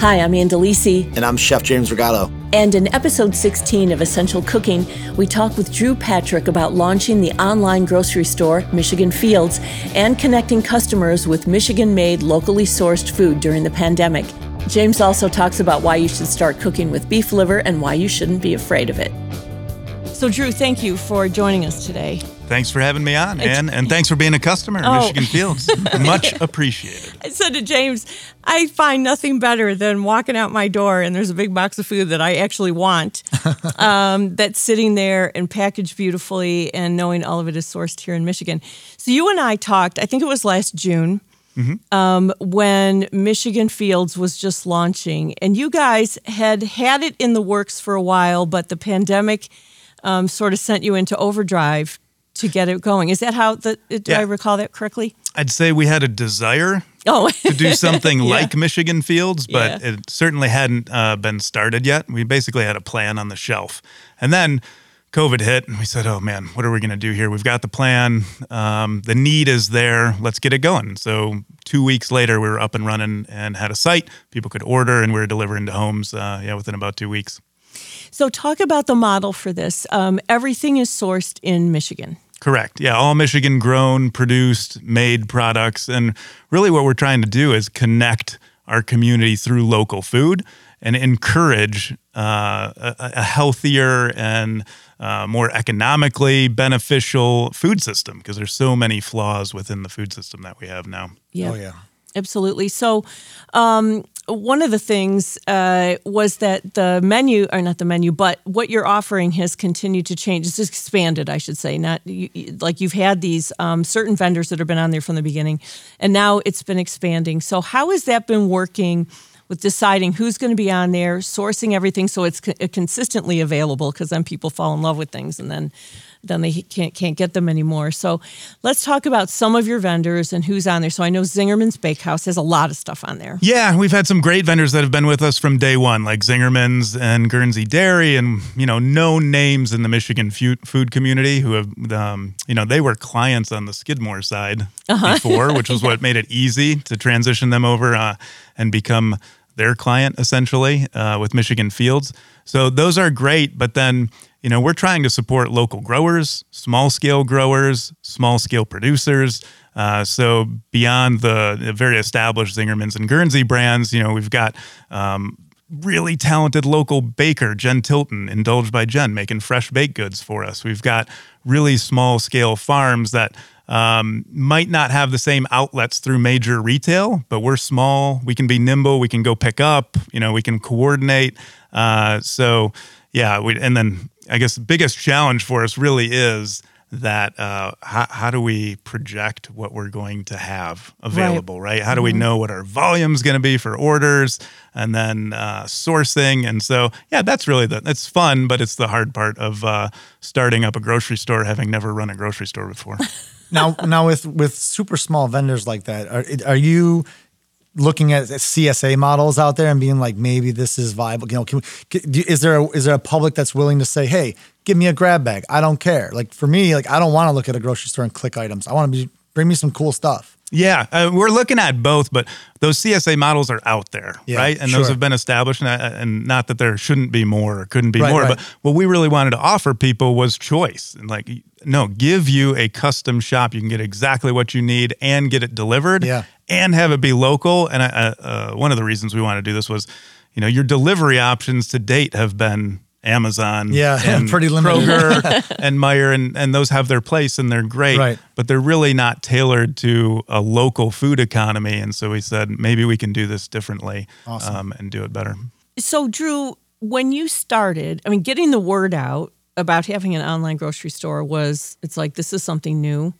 Hi, I'm Ann Delisi. And I'm Chef James Rigato. And in episode 16 of Essential Cooking, we talk with Drew Patrick about launching the online grocery store, Michigan Fields, and connecting customers with Michigan made, locally sourced food during the pandemic. James also talks about why you should start cooking with beef liver and why you shouldn't be afraid of it. So, Drew, thank you for joining us today. Thanks for having me on, Ann, and thanks for being a customer Oh. Michigan Fields. Much appreciated. I said to James, I find nothing better than walking out my door and there's a big box of food that I actually want um, that's sitting there and packaged beautifully and knowing all of it is sourced here in Michigan. So you and I talked, I think it was last June. Um, when Michigan Fields was just launching, and you guys had had it in the works for a while, but the pandemic um, sort of sent you into overdrive to get it going. Is that how the? Do I recall that correctly? I'd say we had a desire Oh, to do something Yeah. like Michigan Fields, but Yeah. it certainly hadn't uh, been started yet. We basically had a plan on the shelf. And then COVID hit, and we said, oh man, what are we going to do here? We've got the plan. Um, the need is there. Let's get it going. So, two weeks later, we were up and running and had a site. People could order, and we were delivering to homes uh, yeah, within about two weeks. So, talk about the model for this. Um, everything is sourced in Michigan. Correct. Yeah, all Michigan grown, produced, made products. And really, what we're trying to do is connect our community through local food and encourage uh, a, a healthier and uh, more economically beneficial food system because there's so many flaws within the food system that we have now. Yeah. Oh, yeah. Absolutely. So, um, one of the things uh, was that the menu, or not the menu, but what you're offering has continued to change. It's expanded, I should say. Not you, like you've had these um, certain vendors that have been on there from the beginning, and now it's been expanding. So, how has that been working with deciding who's going to be on there, sourcing everything so it's co- consistently available? Because then people fall in love with things, and then then they can't can't get them anymore. So let's talk about some of your vendors and who's on there. So I know Zingerman's Bakehouse has a lot of stuff on there. Yeah, we've had some great vendors that have been with us from day one, like Zingerman's and Guernsey Dairy, and you know, known names in the Michigan food community who have, um, you know, they were clients on the Skidmore side before, which was what made it easy to transition them over uh, and become their client essentially uh, with Michigan Fields. So those are great, but then you know we're trying to support local growers, small scale growers, small scale producers. Uh, so beyond the, the very established Zingerman's and Guernsey brands, you know we've got um, really talented local baker Jen Tilton, indulged by Jen, making fresh baked goods for us. We've got really small scale farms that um, might not have the same outlets through major retail, but we're small. We can be nimble. We can go pick up. You know, we can coordinate. Uh, so yeah, we, and then I guess the biggest challenge for us really is that uh, how, how do we project what we're going to have available, right? How do we know what our volume is going to be for orders and then uh, sourcing? And so, yeah, that's really the, it's fun, but it's the hard part of uh, starting up a grocery store, having never run a grocery store before. now, now with with super small vendors like that, are are you looking at CSA models out there and being like, maybe this is viable? You know, can, do- is there a, is there a public that's willing to say, hey, give me a grab bag? I don't care. Like for me, like I don't want to look at a grocery store and click items. I want to be bring me some cool stuff. Yeah, uh, we're looking at both, but those CSA models are out there, Yeah, right? And those have been established, and, uh, and not that there shouldn't be more or couldn't be Right, more, right. but what we really wanted to offer people was choice. And like, no, give you a custom shop. You can get exactly what you need and get it delivered Yeah. And have it be local. And I, uh, uh, one of the reasons we wanted to do this was, you know, your delivery options to date have been Amazon, Yeah, and pretty limited. Kroger and Meijer, and, and those have their place and they're great Right. but they're really not tailored to a local food economy. And so we said maybe we can do this differently um, and do it better. So, Drew, when you started, I mean, getting the word out about having an online grocery store was, it's like, this is something new.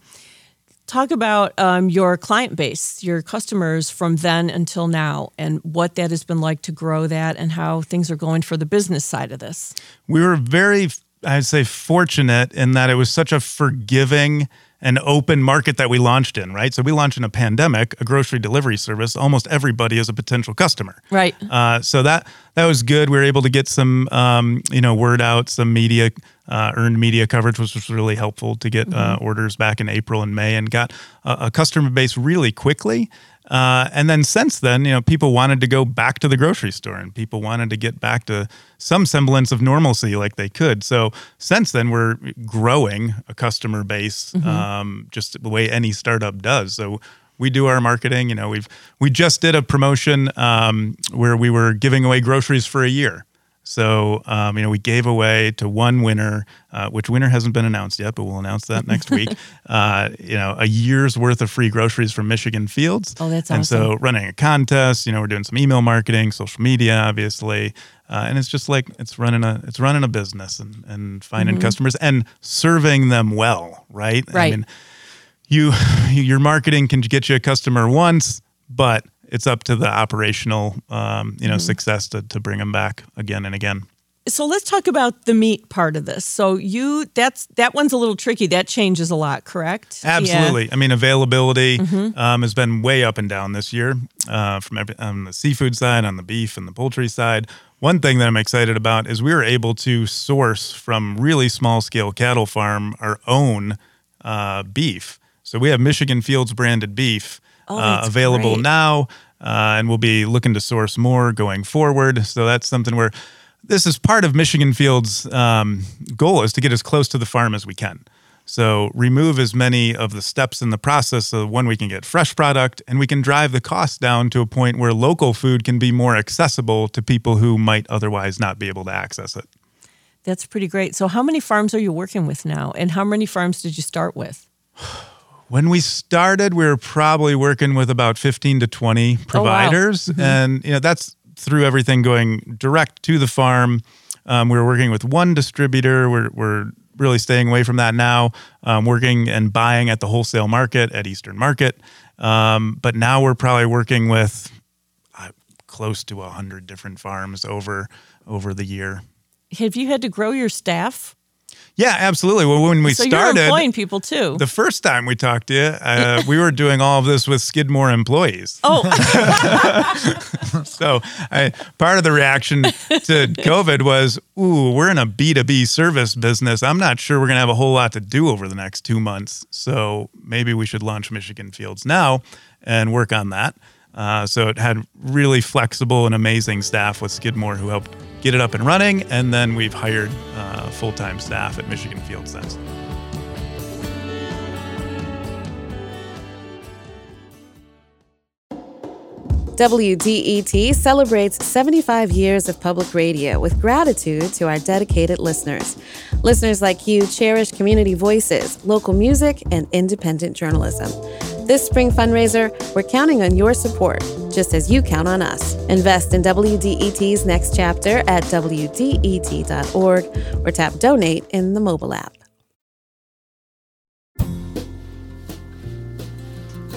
Talk about um, your client base, your customers from then until now, and what that has been like to grow that and how things are going for the business side of this. We were very, I'd say, fortunate in that it was such a forgiving and open market that we launched in, right? So we launched in a pandemic, a grocery delivery service. Almost everybody is a potential customer. Right. Uh, so that that was good. We were able to get some, um, you know, word out, some media, uh, earned media coverage, which was really helpful to get uh, orders back in April and May, and got a, a customer base really quickly. Uh, and then since then, you know, people wanted to go back to the grocery store and people wanted to get back to some semblance of normalcy like they could. So since then, we're growing a customer base um, just the way any startup does. So we do our marketing. You know, we've we just did a promotion um, where we were giving away groceries for a year. So, um, you know, we gave away to one winner, uh, which winner hasn't been announced yet, but we'll announce that next week. Uh, you know, a year's worth of free groceries from Michigan Fields. Oh, that's awesome. And so, running a contest. You know, we're doing some email marketing, social media, obviously, uh, and it's just like it's running a it's running a business and and finding customers and serving them well, right? I Mm-hmm. Right. mean, you your marketing can get you a customer once, but it's up to the operational um, you know Mm-hmm. success to, to bring them back again and again. So let's talk about the meat part of this. So you that's that one's a little tricky. That changes a lot, correct? Yeah. Mm-hmm. Absolutely. I mean, availability um, has been way up and down this year uh, from every, on the seafood side, on the beef and the poultry side. One thing that I'm excited about is we were able to source from really small scale cattle farm our own uh, beef. So we have Michigan Fields branded beef Oh, uh, available great. now, uh, and we'll be looking to source more going forward. So that's something where this is part of Michigan Field's um, goal is to get as close to the farm as we can. So remove as many of the steps in the process so one we can get fresh product and we can drive the cost down to a point where local food can be more accessible to people who might otherwise not be able to access it. That's pretty great. So how many farms are you working with now? And how many farms did you start with? When we started, we were probably working with about 15 to 20 providers. And, you know, that's through everything going direct to the farm. Um, we were working with one distributor. We're, we're really staying away from that now, um, working and buying at the wholesale market at Eastern Market. Um, but now we're probably working with uh, close to 100 different farms over over the year. Have you had to grow your staff? Yeah, absolutely. Well, when we so you're started, employing people too. the first time we talked to you, uh, we were doing all of this with Skidmore employees. oh, So I, part of the reaction to COVID was, ooh, we're in a B2B service business. I'm not sure we're going to have a whole lot to do over the next two months. So maybe we should launch Michigan Fields now and work on that. Uh, so it had really flexible and amazing staff with Skidmore who helped get it up and running. And then we've hired uh, full time staff at Michigan Fields since. WDET celebrates 75 years of public radio with gratitude to our dedicated listeners. Listeners like you cherish community voices, local music, and independent journalism. This spring fundraiser, we're counting on your support, just as you count on us. Invest in WDET's next chapter at WDET.org or tap donate in the mobile app.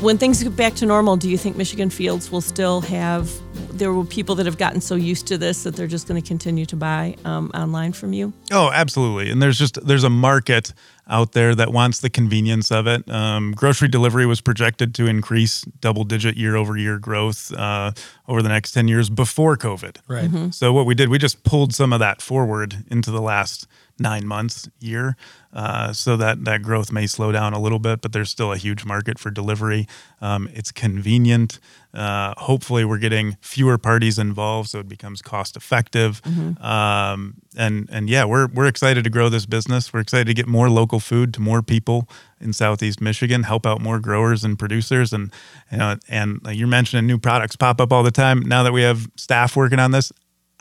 When things get back to normal, do you think Michigan Fields will still have? There were people that have gotten so used to this that they're just going to continue to buy um, online from you. Oh, absolutely. And there's just there's a market out there that wants the convenience of it. Um, grocery delivery was projected to increase double digit year over year growth uh, over the next 10 years before COVID. Right. So what we did, we just pulled some of that forward into the last nine months, year, uh, so that that growth may slow down a little bit, but there's still a huge market for delivery. Um, it's convenient. Uh, hopefully, we're getting fewer parties involved, so it becomes cost effective. Um, and and yeah, we're we're excited to grow this business. We're excited to get more local food to more people in Southeast Michigan, help out more growers and producers, and you know, and like you're mentioning new products pop up all the time. Now that we have staff working on this,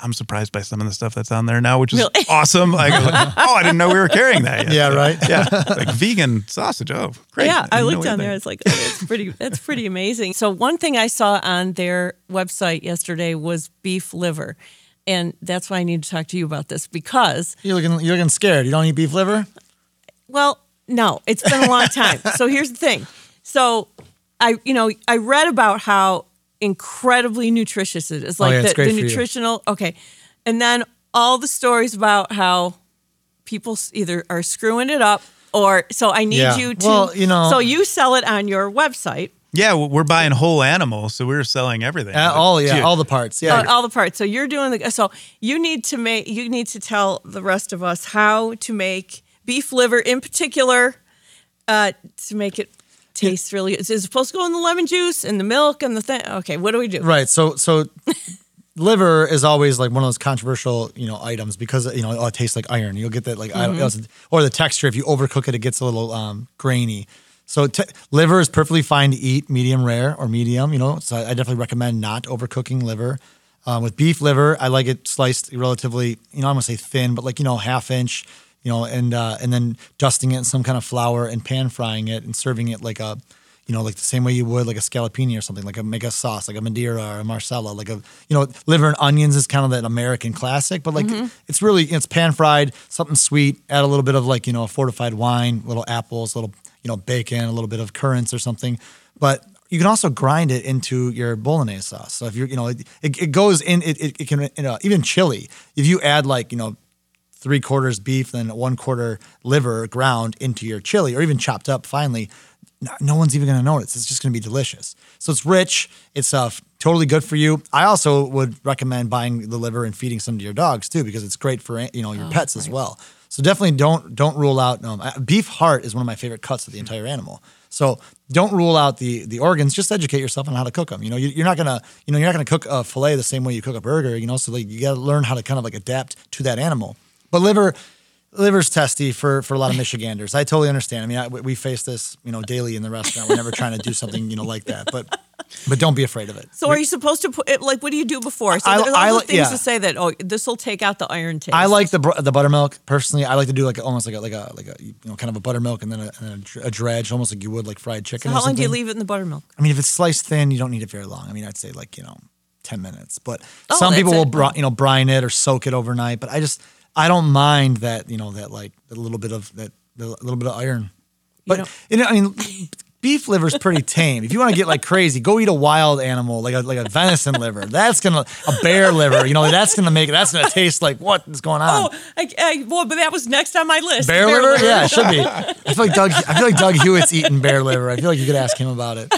I'm surprised by some of the stuff that's on there now, which is Really? awesome. Like, like, oh, I didn't know we were carrying that yet. Yeah, right. Yeah, like vegan sausage. Oh, great. Yeah, I didn't looked on there. I was like, oh, that's pretty. That's pretty amazing. So one thing I saw on their website yesterday was beef liver, and that's why I need to talk to you about this because, You're looking you're looking scared. You don't eat beef liver? well, no, it's been a long time. so here's the thing. So I, you know, I read about how incredibly nutritious it is, like Oh, yeah, the, the for you. nutritional. Okay, and then all the stories about how people either are screwing it up or so I need Yeah. you to. Well, you know- so you sell it on your website. Yeah, we're buying whole animals, so we're selling everything. Uh, all yeah, Dude, all the parts. Yeah. all, all the parts. So you're doing the. So you need to make. You need to tell the rest of us how to make beef liver, in particular, uh, to make it tastes really. It's it's supposed to go in the lemon juice and the milk and the thing. Okay, what do we do? Right. So so liver is always like one of those controversial, you know, items because you know oh, it tastes like iron. You'll get that like don't, or the texture if you overcook it, it gets a little um, grainy. So t- liver is perfectly fine to eat, medium rare or medium. You know, so I definitely recommend not overcooking liver. Um, with beef liver, I like it sliced relatively, you know, I'm gonna say thin, but like you know, half inch, you know, and uh, and then dusting it in some kind of flour and pan frying it and serving it like a, you know, like the same way you would like a scallopini or something, like a make a sauce, like a Madeira or a Marsala, like a, you know, liver and onions is kind of that American classic, but like it's really it's pan fried, something sweet, add a little bit of like you know a fortified wine, little apples, little you know bacon, a little bit of currants or something, but you can also grind it into your bolognese sauce. So if you're, you know, it, it, it goes in, it, it, it can, you know, even chili, if you add like, you know, three quarters beef, then one quarter liver ground into your chili or even chopped up finely, no, one's even going to notice. It's just going to be delicious. So it's rich. It's uh, totally good for you. I also would recommend buying the liver and feeding some to your dogs too, because it's great for you know your pets as well. So definitely don't don't rule out um, uh, beef heart is one of my favorite cuts of the entire animal. So don't rule out the the organs. Just educate yourself on how to cook them. You know, you, you're not gonna you know you're not gonna cook a fillet the same way you cook a burger. You know, so like you got to learn how to kind of like adapt to that animal. But liver. Liver's testy for for a lot of Michiganders. I totally understand. I mean, I, we face this, you know, daily in the restaurant. We're never trying to do something, you know, like that. But but don't be afraid of it. So are you supposed to put it like what do you do before? So I- there's all I things yeah. to say that oh this will take out the iron taste. I like the the buttermilk personally. I like to do like almost like a like a like a you know kind of a buttermilk and then a, and a dredge, almost like you would like fried chicken. So how long do you leave it in the buttermilk? I mean, if it's sliced thin, you don't need it very long. I mean, I'd say like you know ten minutes. But Oh, some people will bri- you know brine it or soak it overnight. But I just I don't mind that you know that like a little bit of that a little bit of iron. But you know, I mean. Beef liver's pretty tame. If you want to get like crazy, go eat a wild animal, like a like a venison liver. That's gonna a bear liver. You know, that's gonna make it. That's gonna taste like what is going on. Oh, I, I, well, but that was next on my list. Bear, liver? Yeah, it should be. I feel like Doug. I feel like Doug Hewitt's eating bear liver. I feel like you could ask him about it.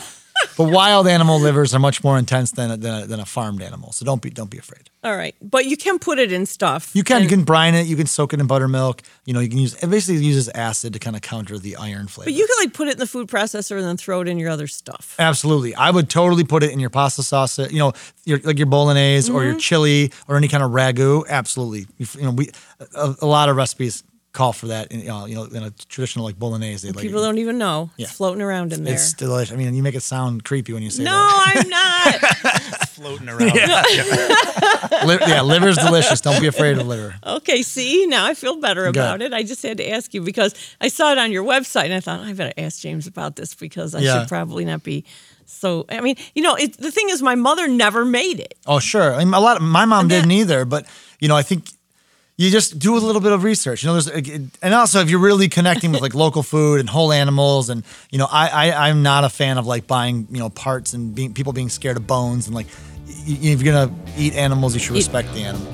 But wild animal livers are much more intense than a, than a, than a farmed animal. So don't be don't be afraid. All right, but you can put it in stuff. You can you can brine it. You can soak it in buttermilk. You know you can use it basically uses acid to kind of counter the iron flavor. But you can like put it in the food processor and then throw it in your other stuff. Absolutely, I would totally put it in your pasta sauce. You know, your, like your bolognese or Mm-hmm. your chili or any kind of ragu. Absolutely, you, you know we a, a lot of recipes call for that. In, you know, you know, in a traditional like bolognese, like People don't even know Yeah. it's floating around in there. It's delicious. I mean, you make it sound creepy when you say no, that. I'm not. floating around. Li- yeah, liver's delicious. Don't be afraid of liver. okay, see, now I feel better about it. I just had to ask you because I saw it on your website and I thought I better ask James about this because I Yeah. should probably not be. So I mean, you know, it, the thing is, my mother never made it. Oh, sure. I mean, a lot. Of, my mom that- didn't either, but you know, I think you just do a little bit of research. You know, there's and also if you're really connecting with like local food and whole animals, and you know, I, I I'm not a fan of like buying you know parts and being people being scared of bones and like if you're gonna eat animals, you should respect the animal.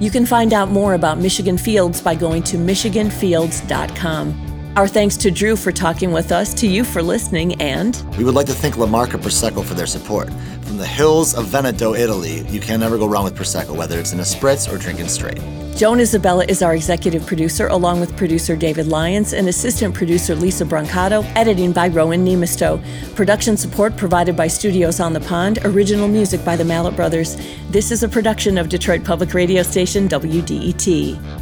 You can find out more about Michigan Fields by going to michiganfields.com. Our thanks to Drew for talking with us, to you for listening, and We would like to thank La Marca Prosecco for their support. From the hills of Veneto, Italy, you can never go wrong with Prosecco, whether it's in a spritz or drinking straight. Joan Isabella is our executive producer, along with producer David Lyons and assistant producer Lisa Brancato, editing by Rowan Nemisto. Production support provided by Studios on the Pond, original music by the Mallet Brothers. This is a production of Detroit Public Radio Station, WDET.